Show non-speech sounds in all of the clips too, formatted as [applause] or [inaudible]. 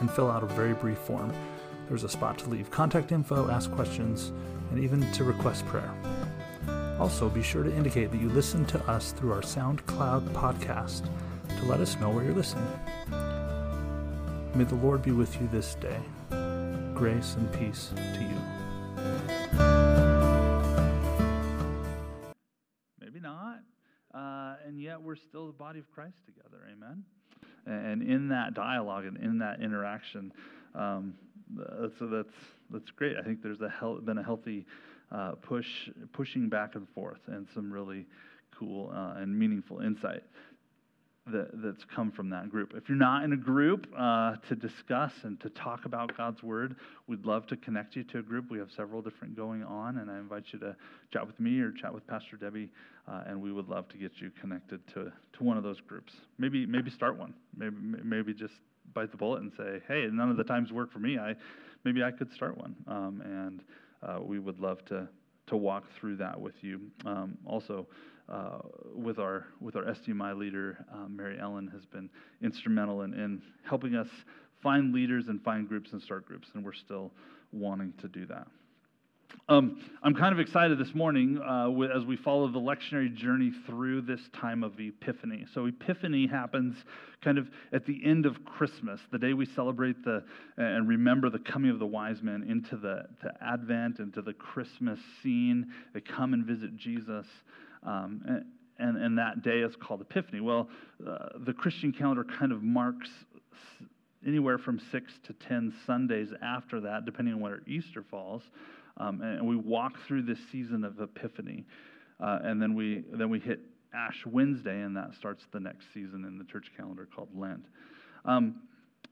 and fill out a very brief form. There's a spot to leave contact info, ask questions, and even to request prayer. Also, be sure to indicate that you listen to us through our SoundCloud podcast to let us know where you're listening. May the Lord be with you this day. Grace and peace to you. Uh, and yet we're still the body of Christ together. Amen. And in that dialogue and in that interaction, um, that's, that's, that's great. I think there's a hel- been a healthy uh, push, pushing back and forth, and some really cool uh, and meaningful insight that, that's come from that group. If you're not in a group uh, to discuss and to talk about God's Word, we'd love to connect you to a group. We have several different going on, and I invite you to chat with me or chat with Pastor Debbie, uh, and we would love to get you connected to, to one of those groups. Maybe, maybe start one. Maybe, maybe just bite the bullet and say, hey, none of the times work for me. I, maybe I could start one. Um, and uh, we would love to, to walk through that with you. Um, also, uh, with our with our SDMI leader, uh, Mary Ellen, has been instrumental in, in helping us find leaders and find groups and start groups, and we're still wanting to do that. Um, I'm kind of excited this morning uh, as we follow the lectionary journey through this time of Epiphany. So, Epiphany happens kind of at the end of Christmas, the day we celebrate the and remember the coming of the wise men into the, the Advent, into the Christmas scene. They come and visit Jesus. Um, and, and, and, that day is called Epiphany. Well, uh, the Christian calendar kind of marks anywhere from six to ten Sundays after that, depending on where Easter falls. Um, and we walk through this season of Epiphany. Uh, and then we, then we hit Ash Wednesday, and that starts the next season in the church calendar called Lent. Um,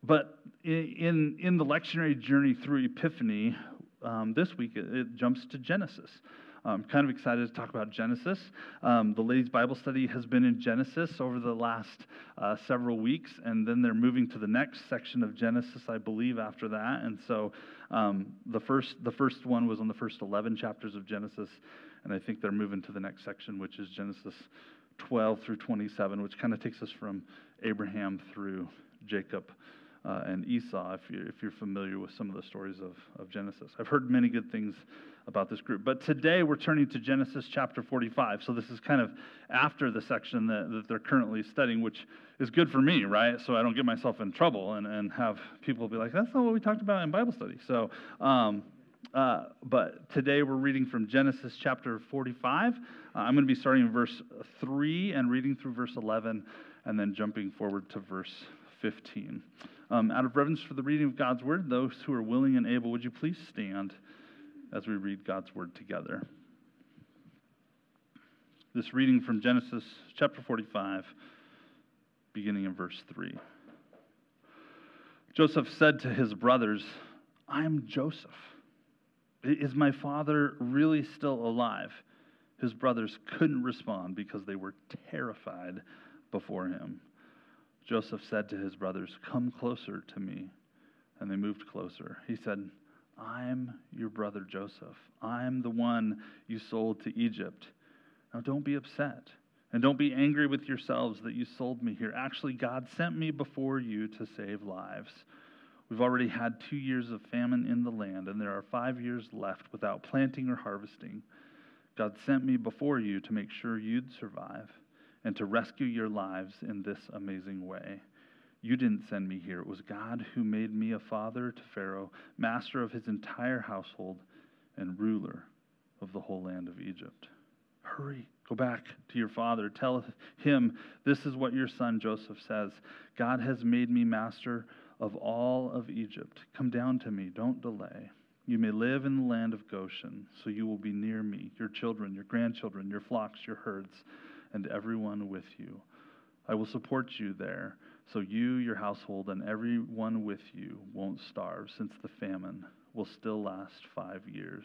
but in, in the lectionary journey through Epiphany, um, this week it, it, jumps to Genesis. I'm kind of excited to talk about Genesis. Um, the ladies' Bible study has been in Genesis over the last uh, several weeks, and then they're moving to the next section of Genesis, I believe, after that. And so um, the first the first one was on the first 11 chapters of Genesis, and I think they're moving to the next section, which is Genesis 12 through 27, which kind of takes us from Abraham through Jacob. Uh, and Esau, if you're, if you're familiar with some of the stories of, of Genesis. I've heard many good things about this group. But today we're turning to Genesis chapter 45. So this is kind of after the section that, that they're currently studying, which is good for me, right? So I don't get myself in trouble and, and have people be like, that's not what we talked about in Bible study. So, um, uh, but today we're reading from Genesis chapter 45. Uh, I'm going to be starting in verse 3 and reading through verse 11 and then jumping forward to verse 15. Um, out of reverence for the reading of God's word, those who are willing and able, would you please stand? As we read God's word together. This reading from Genesis chapter 45, beginning in verse 3. Joseph said to his brothers, I'm Joseph. Is my father really still alive? His brothers couldn't respond because they were terrified before him. Joseph said to his brothers, Come closer to me. And they moved closer. He said, I'm your brother Joseph. I'm the one you sold to Egypt. Now don't be upset. And don't be angry with yourselves that you sold me here. Actually, God sent me before you to save lives. We've already had two years of famine in the land, and there are five years left without planting or harvesting. God sent me before you to make sure you'd survive and to rescue your lives in this amazing way. You didn't send me here. It was God who made me a father to Pharaoh, master of his entire household, and ruler of the whole land of Egypt. Hurry, go back to your father. Tell him, This is what your son Joseph says God has made me master of all of Egypt. Come down to me, don't delay. You may live in the land of Goshen, so you will be near me, your children, your grandchildren, your flocks, your herds, and everyone with you. I will support you there so you, your household, and everyone with you won't starve, since the famine will still last five years.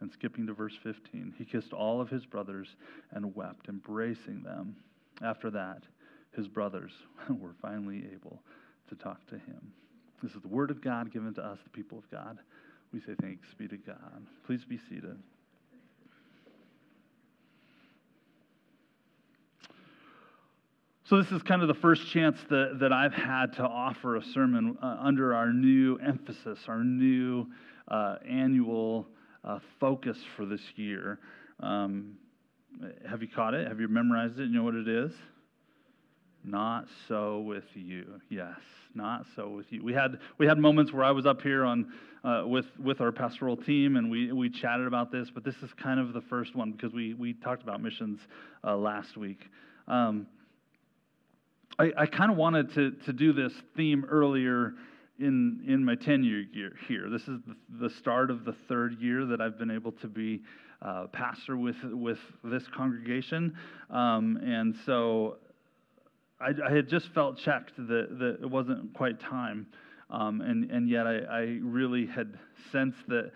And skipping to verse 15, he kissed all of his brothers and wept, embracing them. After that, his brothers [laughs] were finally able to talk to him. This is the word of God given to us, the people of God. We say thanks be to God. Please be seated. So, this is kind of the first chance that, that I've had to offer a sermon uh, under our new emphasis, our new uh, annual uh, focus for this year. Um, have you caught it? Have you memorized it? You know what it is? Not so with you. Yes, not so with you. We had we had moments where I was up here on uh, with with our pastoral team and we we chatted about this, but this is kind of the first one because we we talked about missions uh, last week. Um, I, I kind of wanted to, to do this theme earlier in, in my tenure year here. This is the, start of the third year that I've been able to be uh, pastor with, with this congregation. Um, and so I, I, had just felt checked that, that it wasn't quite time. Um, and, and yet I, I really had sensed that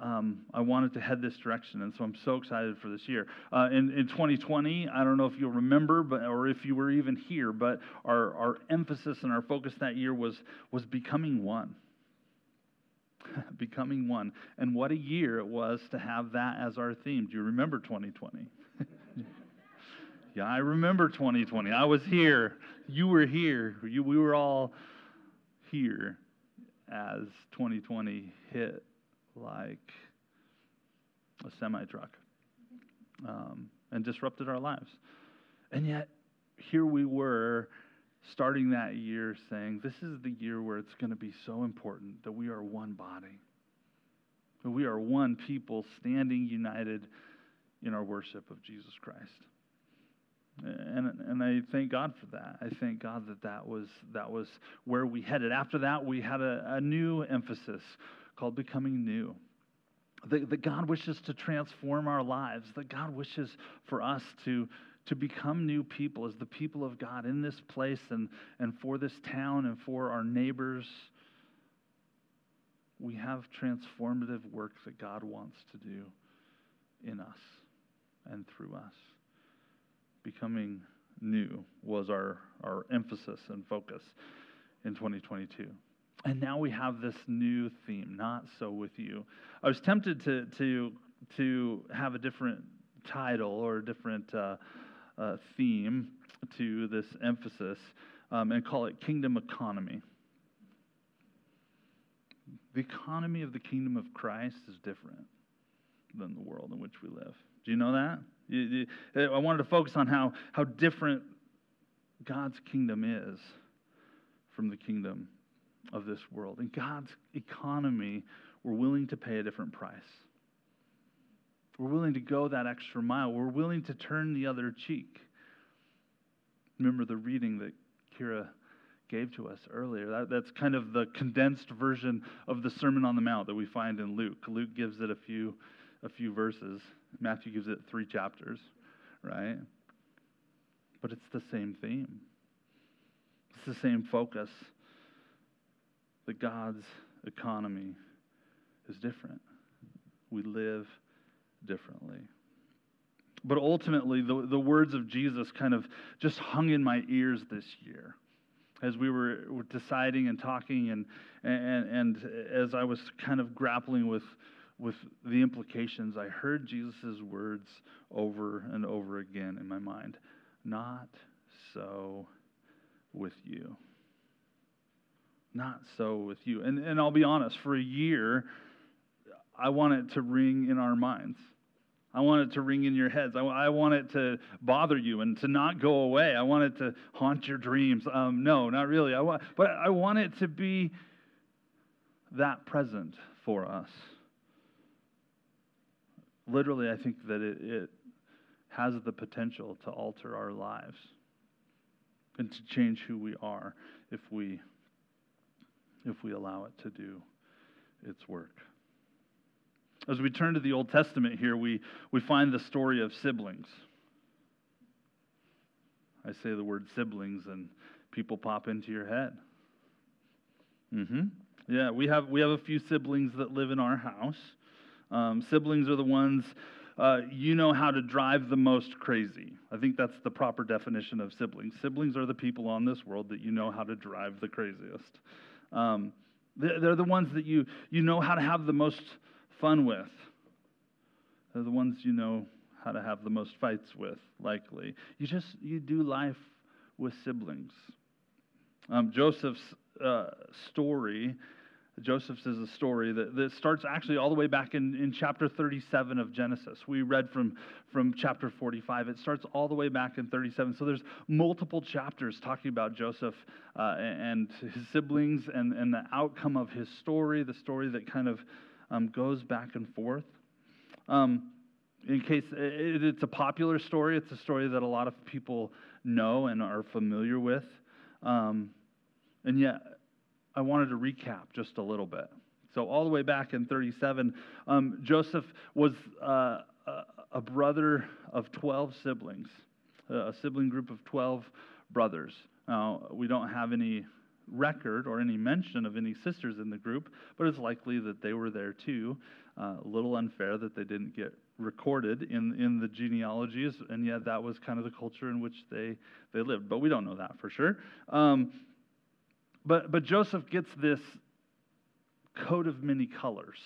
um, I wanted to head this direction, and so I'm so excited for this year. Uh, in, in 2020, I don't know if you'll remember, but or if you were even here, but our, our emphasis and our focus that year was was becoming one. [laughs] becoming one, and what a year it was to have that as our theme. Do you remember 2020? [laughs] yeah, I remember 2020. I was here. You were here. You, we were all here as 2020 hit like a semi truck um, and disrupted our lives. And yet, here we were starting that year saying, This is the year where it's going to be so important that we are one body, that we are one people standing united in our worship of Jesus Christ. And, and I thank God for that. I thank God that that was, that was where we headed. After that, we had a, a new emphasis called becoming new. That, that God wishes to transform our lives, that God wishes for us to, to become new people as the people of God in this place and, and for this town and for our neighbors. We have transformative work that God wants to do in us and through us. Becoming new was our, our emphasis and focus in 2022. And now we have this new theme, not so with you. I was tempted to, to, to have a different title or a different uh, uh, theme to this emphasis um, and call it Kingdom Economy. The economy of the kingdom of Christ is different than the world in which we live. Do you know that? You, you, I wanted to focus on how, how different God's kingdom is from the kingdom of this world. In God's economy, we're willing to pay a different price. We're willing to go that extra mile. We're willing to turn the other cheek. Remember the reading that Kira gave to us earlier. That, that's kind of the condensed version of the Sermon on the Mount that we find in Luke. Luke gives it a few, a few verses. Matthew gives it three chapters, right? But it's the same theme. It's the same focus that God's economy is different. We live differently. But ultimately, the, the words of Jesus kind of just hung in my ears this year as we were, deciding and talking, and, and, and as I was kind of grappling with, with the implications, I heard Jesus' words over and over again in my mind. Not so with you. Not so with you. And, and I'll be honest, for a year, I want it to ring in our minds. I want it to ring in your heads. I, I want it to bother you and to not go away. I want it to haunt your dreams. Um, no, not really. I want, but I want it to be that present for us. Literally, I think that it, it has the potential to alter our lives and to change who we are if we if we allow it to do its work. As we turn to the Old Testament here, we, we find the story of siblings. I say the word siblings, and people pop into your head? Mm-hmm. Yeah, we have we have a few siblings that live in our house. Um, siblings are the ones uh, you know how to drive the most crazy. I think that's the proper definition of siblings. Siblings are the people on this world that you know how to drive the craziest. Um, they're the ones that you, you know how to have the most fun with. They're the ones you know how to have the most fights with, likely. You just you do life with siblings. Um, Joseph's uh, story Joseph's is a story that, that starts actually all the way back in, in chapter 37 of Genesis. We read from, from chapter 45. It starts all the way back in 37. So there's multiple chapters talking about Joseph uh, and his siblings and, and the outcome of his story, the story that kind of um, goes back and forth. Um, in case it, it's a popular story, it's a story that a lot of people know and are familiar with. Um, and yet, I wanted to recap just a little bit. So, all the way back in 37, um, Joseph was uh, a brother of 12 siblings, a sibling group of 12 brothers. Now, we don't have any record or any mention of any sisters in the group, but it's likely that they were there too. Uh, a little unfair that they didn't get recorded in, in the genealogies, and yet that was kind of the culture in which they, they lived. But we don't know that for sure. Um, but, but Joseph gets this coat of many colors,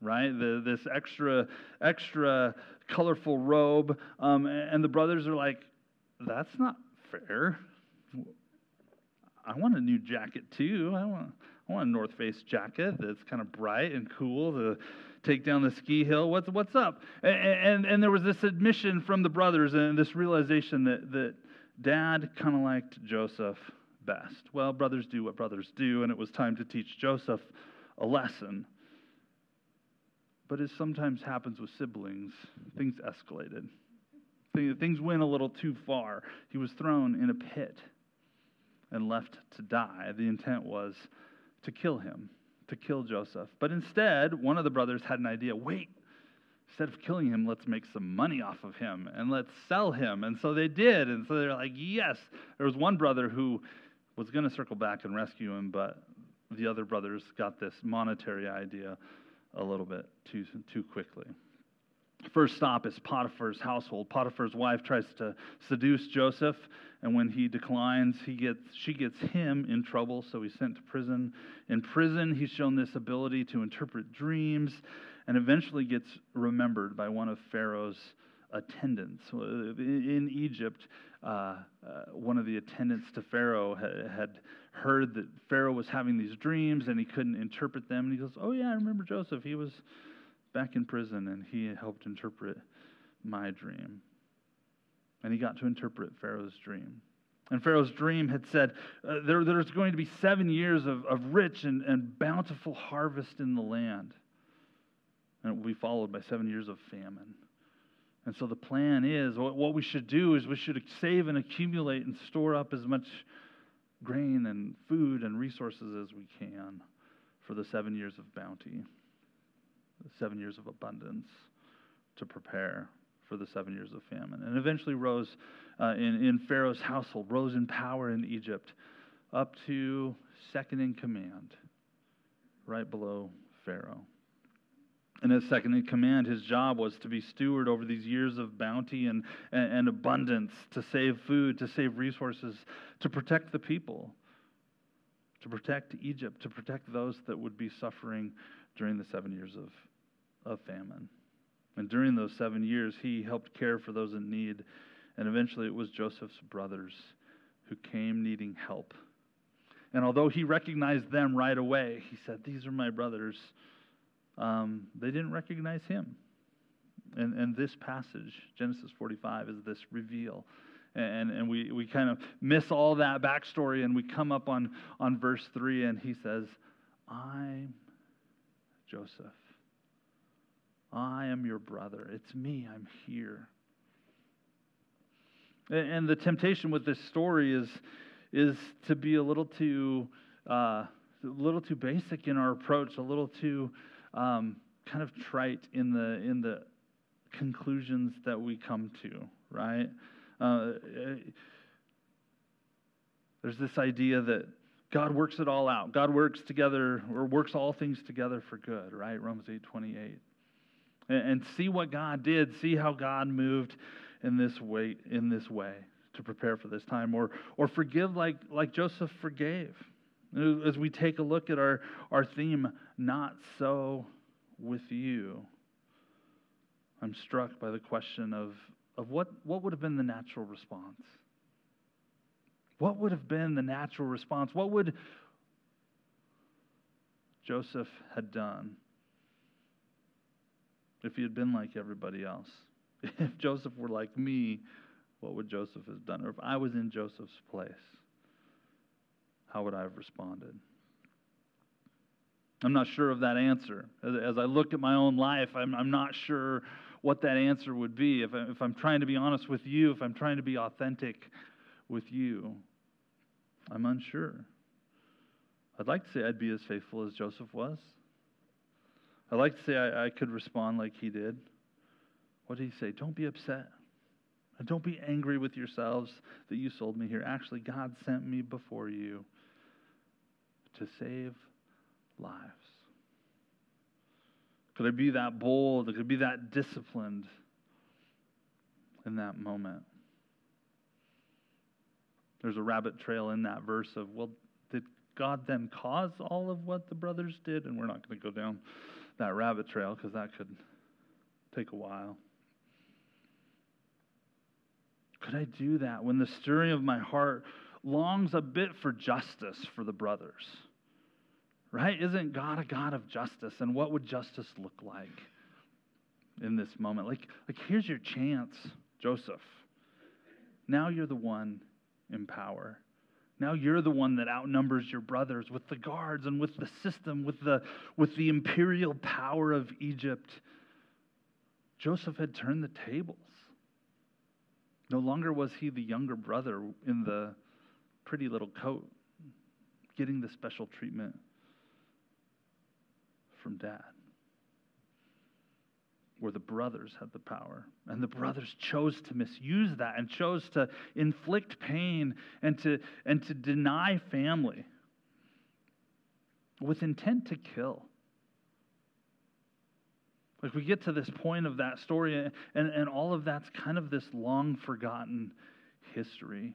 right? The, this extra, extra colorful robe. Um, and the brothers are like, that's not fair. I want a new jacket too. I want, I want a North Face jacket that's kind of bright and cool to take down the ski hill. What's, what's up? And, and, and there was this admission from the brothers and this realization that, that dad kind of liked Joseph best. Well, brothers do what brothers do, and it was time to teach Joseph a lesson. But as sometimes happens with siblings, things escalated. Things went a little too far. He was thrown in a pit and left to die. The intent was to kill him, to kill Joseph. But instead, one of the brothers had an idea wait, instead of killing him, let's make some money off of him and let's sell him. And so they did. And so they're like, yes. There was one brother who was going to circle back and rescue him, but the other brothers got this monetary idea a little bit too, too quickly. First stop is Potiphar's household. Potiphar's wife tries to seduce Joseph, and when he declines, he gets, she gets him in trouble, so he's sent to prison. In prison, he's shown this ability to interpret dreams and eventually gets remembered by one of Pharaoh's attendants. In Egypt, uh, uh, one of the attendants to Pharaoh had, had heard that Pharaoh was having these dreams and he couldn't interpret them. And he goes, Oh, yeah, I remember Joseph. He was back in prison and he helped interpret my dream. And he got to interpret Pharaoh's dream. And Pharaoh's dream had said uh, there, there's going to be seven years of, of rich and, and bountiful harvest in the land. And it will be followed by seven years of famine. And so the plan is what we should do is we should save and accumulate and store up as much grain and food and resources as we can for the seven years of bounty, the seven years of abundance to prepare for the seven years of famine. And eventually rose uh, in, in Pharaoh's household, rose in power in Egypt, up to second in command, right below Pharaoh. And as second in command, his job was to be steward over these years of bounty and, and, and, abundance, to save food, to save resources, to protect the people, to protect Egypt, to protect those that would be suffering during the seven years of, of famine. And during those seven years, he helped care for those in need. And eventually, it was Joseph's brothers who came needing help. And although he recognized them right away, he said, These are my brothers um, they didn't recognize him. And, and this passage, Genesis 45, is this reveal. And, and we, we kind of miss all that backstory and we come up on, on verse 3 and he says, I'm Joseph. I am your brother. It's me. I'm here. And the temptation with this story is, is to be a little too, uh, a little too basic in our approach, a little too um, kind of trite in the in the conclusions that we come to, right? Uh, There's this idea that God works it all out. God works together or works all things together for good, right? Romans 8 28. And, and see what God did, see how God moved in this way in this way to prepare for this time. Or or forgive like like Joseph forgave. As we take a look at our, our theme, not so with you, I'm struck by the question of, of what, what would have been the natural response? What would have been the natural response? What would Joseph had done if he had been like everybody else? [laughs] If Joseph were like me, what would Joseph have done? Or if I was in Joseph's place, how would I have responded? I'm not sure of that answer. As, I look at my own life, I'm, I'm not sure what that answer would be. If, I, if I'm trying to be honest with you, if I'm trying to be authentic with you, I'm unsure. I'd like to say I'd be as faithful as Joseph was. I'd like to say I, I could respond like he did. What did he say? Don't be upset. Don't be angry with yourselves that you sold me here. Actually, God sent me before you to save lives. Could I be that bold? Could I be that disciplined in that moment? There's a rabbit trail in that verse of, well, did God then cause all of what the brothers did? And we're not going to go down that rabbit trail because that could take a while. Could I do that when the stirring of my heart longs a bit for justice for the brothers? Right? Isn't God a God of justice? And what would justice look like in this moment? Like, like here's your chance, Joseph. Now you're the one in power. Now you're the one that outnumbers your brothers with the guards and with the system, with the, with the imperial power of Egypt. Joseph had turned the tables. No longer was he the younger brother in the pretty little coat getting the special treatment from dad. Where the brothers had the power. And the brothers chose to misuse that and chose to inflict pain and to, and to deny family with intent to kill. Like we get to this point of that story, and, and all of that's kind of this long forgotten history.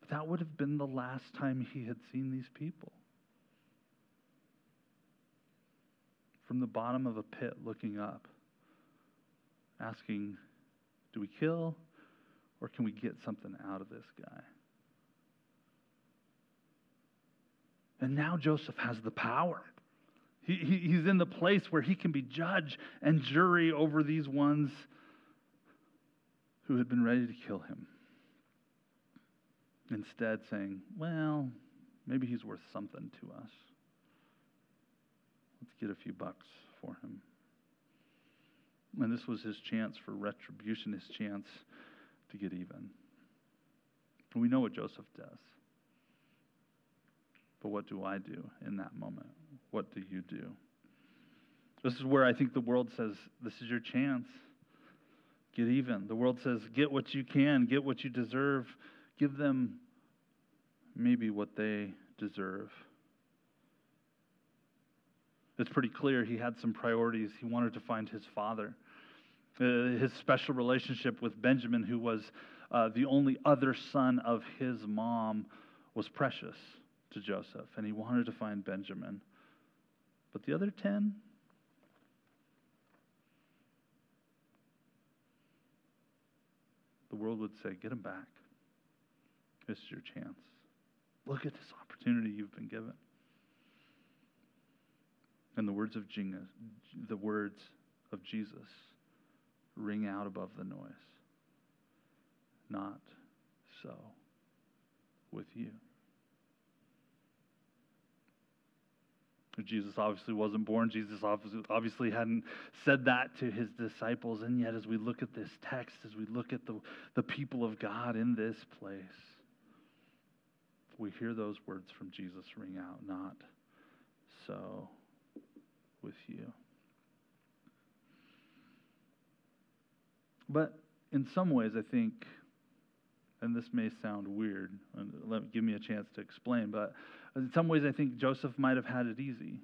But that would have been the last time he had seen these people. From the bottom of a pit, looking up, asking, Do we kill or can we get something out of this guy? And now Joseph has the power. He, he, he's in the place where he can be judge and jury over these ones who had been ready to kill him. Instead, saying, Well, maybe he's worth something to us. Let's get a few bucks for him. And this was his chance for retribution, his chance to get even. We know what Joseph does. But what do I do in that moment? What do you do? This is where I think the world says, This is your chance. Get even. The world says, Get what you can, get what you deserve. Give them maybe what they deserve. It's pretty clear he had some priorities. He wanted to find his father. Uh, his special relationship with Benjamin, who was uh, the only other son of his mom, was precious to Joseph, and he wanted to find Benjamin. But the other 10? The world would say, get them back. This is your chance. Look at this opportunity you've been given. And the words of Jesus, the words of Jesus ring out above the noise. Not so with you. Jesus obviously wasn't born. Jesus obviously hadn't said that to his disciples. And yet, as we look at this text, as we look at the, the people of God in this place, we hear those words from Jesus ring out, not so with you. But in some ways, I think and this may sound weird, and let, give me a chance to explain, but in some ways I think Joseph might have had it easy.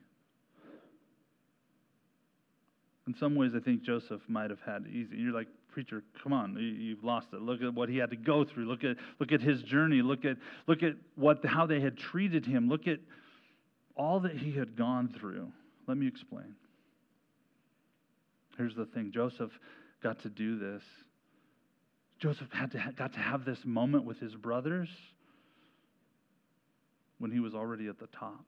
In some ways, I think Joseph might have had it easy. You're like, preacher, come on, you've lost it. Look at what he had to go through. Look at, look at his journey. Look at, look at what, how they had treated him. Look at all that he had gone through. Let me explain. Here's the thing Joseph got to do this. Joseph had to, got to have this moment with his brothers when he was already at the top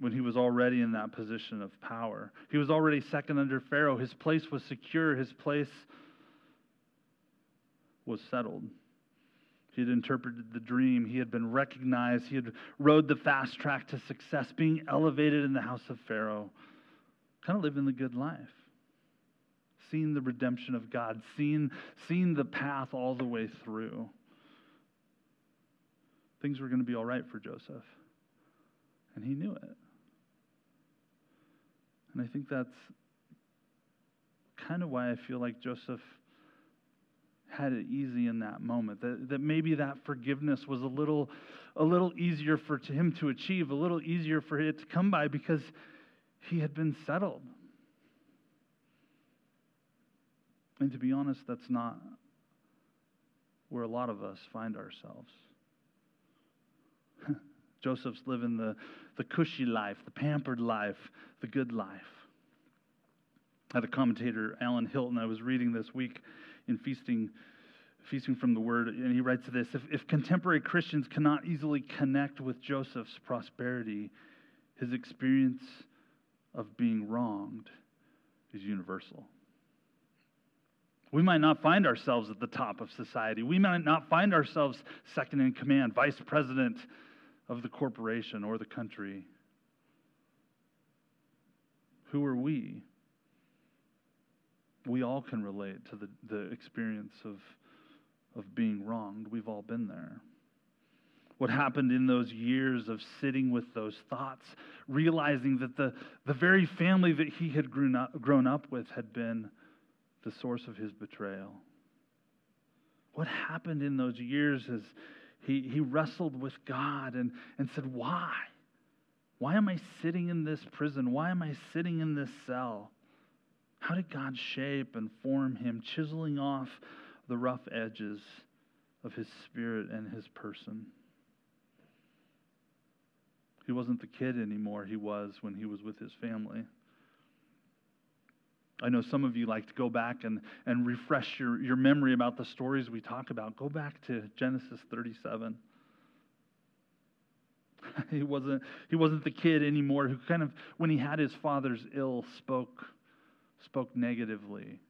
when he was already in that position of power. He was already second under Pharaoh. His place was secure, his place was settled. He had interpreted the dream. He had been recognized. He had rode the fast track to success, being elevated in the house of Pharaoh. Kind of living the good life. Seeing the redemption of God, seeing, seeing the path all the way through. Things were going to be all right for Joseph. And he knew it. And I think that's kind of why I feel like Joseph had it easy in that moment. That, that maybe that forgiveness was a little, a little easier for him to achieve, a little easier for it to come by because he had been settled. And to be honest, that's not where a lot of us find ourselves. [laughs] Joseph's living the, the cushy life, the pampered life, the good life. I had a commentator, Alan Hilton, I was reading this week in Feasting, Feasting from the Word, and he writes this if, if contemporary Christians cannot easily connect with Joseph's prosperity, his experience of being wronged is universal. We might not find ourselves at the top of society. We might not find ourselves second in command, vice president of the corporation or the country. Who are we? We all can relate to the, the experience of, of being wronged. We've all been there. What happened in those years of sitting with those thoughts, realizing that the, the very family that he had grown up, grown up with had been the source of his betrayal. What happened in those years is he, he wrestled with God and, and said, Why? Why am I sitting in this prison? Why am I sitting in this cell? How did God shape and form him, chiseling off the rough edges of his spirit and his person? He wasn't the kid anymore he was when he was with his family. I know some of you like to go back and, and refresh your, your memory about the stories we talk about. Go back to Genesis 37. [laughs] he wasn't, he wasn't the kid anymore who kind of, when he had his father's ill, spoke, spoke negatively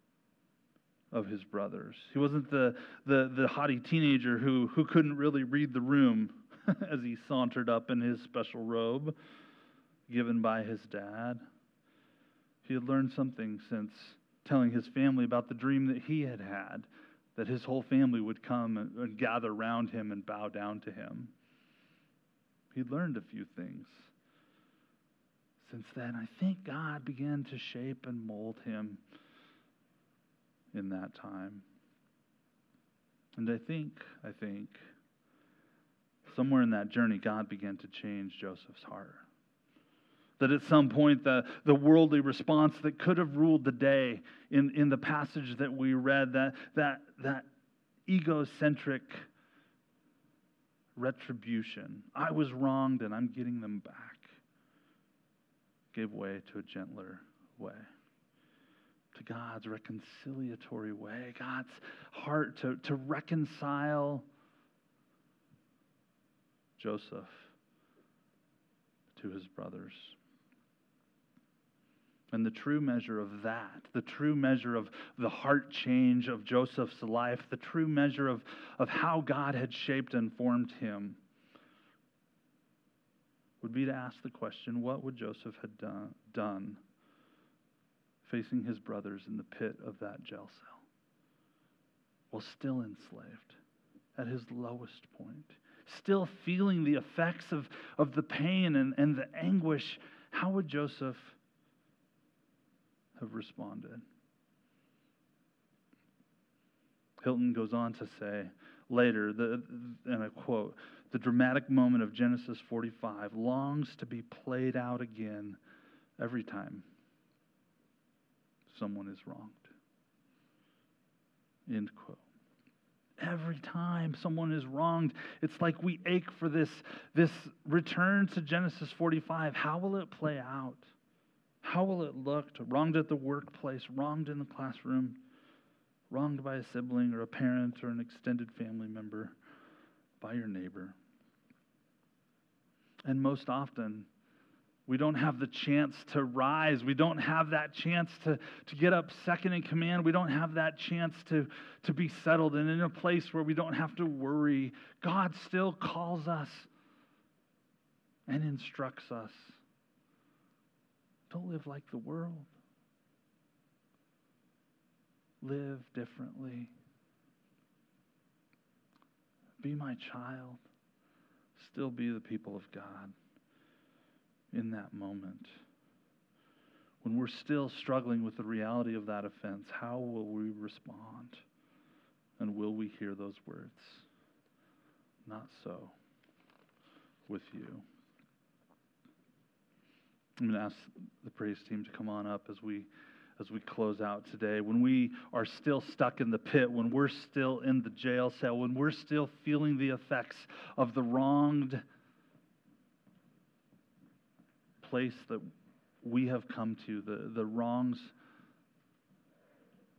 of his brothers. He wasn't the, the, the haughty teenager who, who couldn't really read the room [laughs] as he sauntered up in his special robe given by his dad. He had learned something since telling his family about the dream that he had had, that his whole family would come and, gather around him and bow down to him. He'd learned a few things. Since then, I think God began to shape and mold him in that time. And I think, I think, somewhere in that journey, God began to change Joseph's heart. That at some point, the, the worldly response that could have ruled the day in, in the passage that we read, that, that, that egocentric retribution, I was wronged and I'm getting them back, gave way to a gentler way to God's reconciliatory way, God's heart to, to reconcile Joseph to his brothers. And the true measure of that, the true measure of the heart change of Joseph's life, the true measure of, of how God had shaped and formed him, would be to ask the question what would Joseph have done, done facing his brothers in the pit of that jail cell while still enslaved at his lowest point, still feeling the effects of, of the pain and, and the anguish? How would Joseph? Have responded. Hilton goes on to say later, the, and I quote, the dramatic moment of Genesis 45 longs to be played out again every time someone is wronged. End quote. Every time someone is wronged, it's like we ache for this, this return to Genesis 45. How will it play out? How will it look? Wronged at the workplace, wronged in the classroom, wronged by a sibling or a parent or an extended family member, by your neighbor. And most often, we don't have the chance to rise. We don't have that chance to, to get up second in command. We don't have that chance to, to be settled and in a place where we don't have to worry. God still calls us and instructs us. Don't live like the world live differently. Be my child. Still be the people of God in that moment. When we're still struggling with the reality of that offense, how will we respond? And will we hear those words? Not so with you. I'm going to ask the praise team to come on up as we as we close out today, when we are still stuck in the pit, when we're still in the jail cell, when we're still feeling the effects of the wronged place that we have come to, the, the wrongs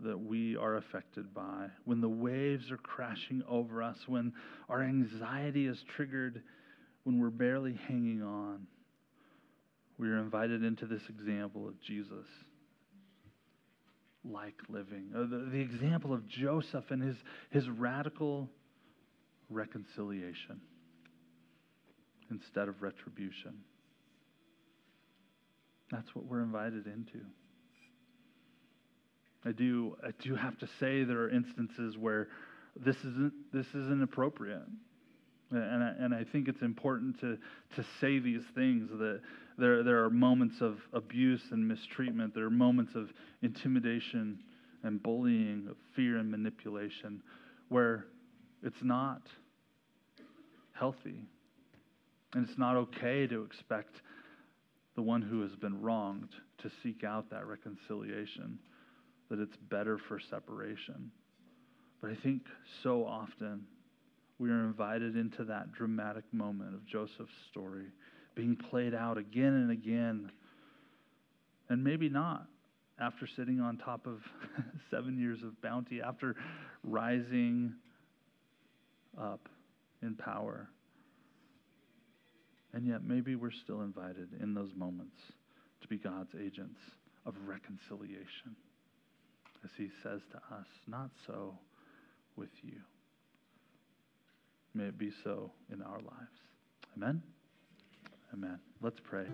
that we are affected by, when the waves are crashing over us, when our anxiety is triggered, when we're barely hanging on, we are invited into this example of Jesus like living. Uh, the, the example of Joseph and his, his radical reconciliation instead of retribution. That's what we're invited into. I do, I do have to say there are instances where this isn't, this isn't appropriate. And I, and I think it's important to, to say these things that there, there are moments of abuse and mistreatment. There are moments of intimidation and bullying, of fear and manipulation, where it's not healthy. And it's not okay to expect the one who has been wronged to seek out that reconciliation, that it's better for separation. But I think so often we are invited into that dramatic moment of Joseph's story being played out again and again. And maybe not after sitting on top of [laughs] seven years of bounty, after rising up in power. And yet, maybe we're still invited in those moments to be God's agents of reconciliation. As he says to us, not so with you. May it be so in our lives. Amen. Amen. Let's pray.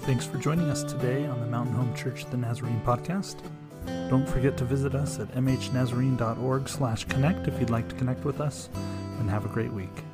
Thanks for joining us today on the Mountain Home Church the Nazarene podcast. Don't forget to visit us at mhnazarene.org slash connect if you'd like to connect with us, and have a great week.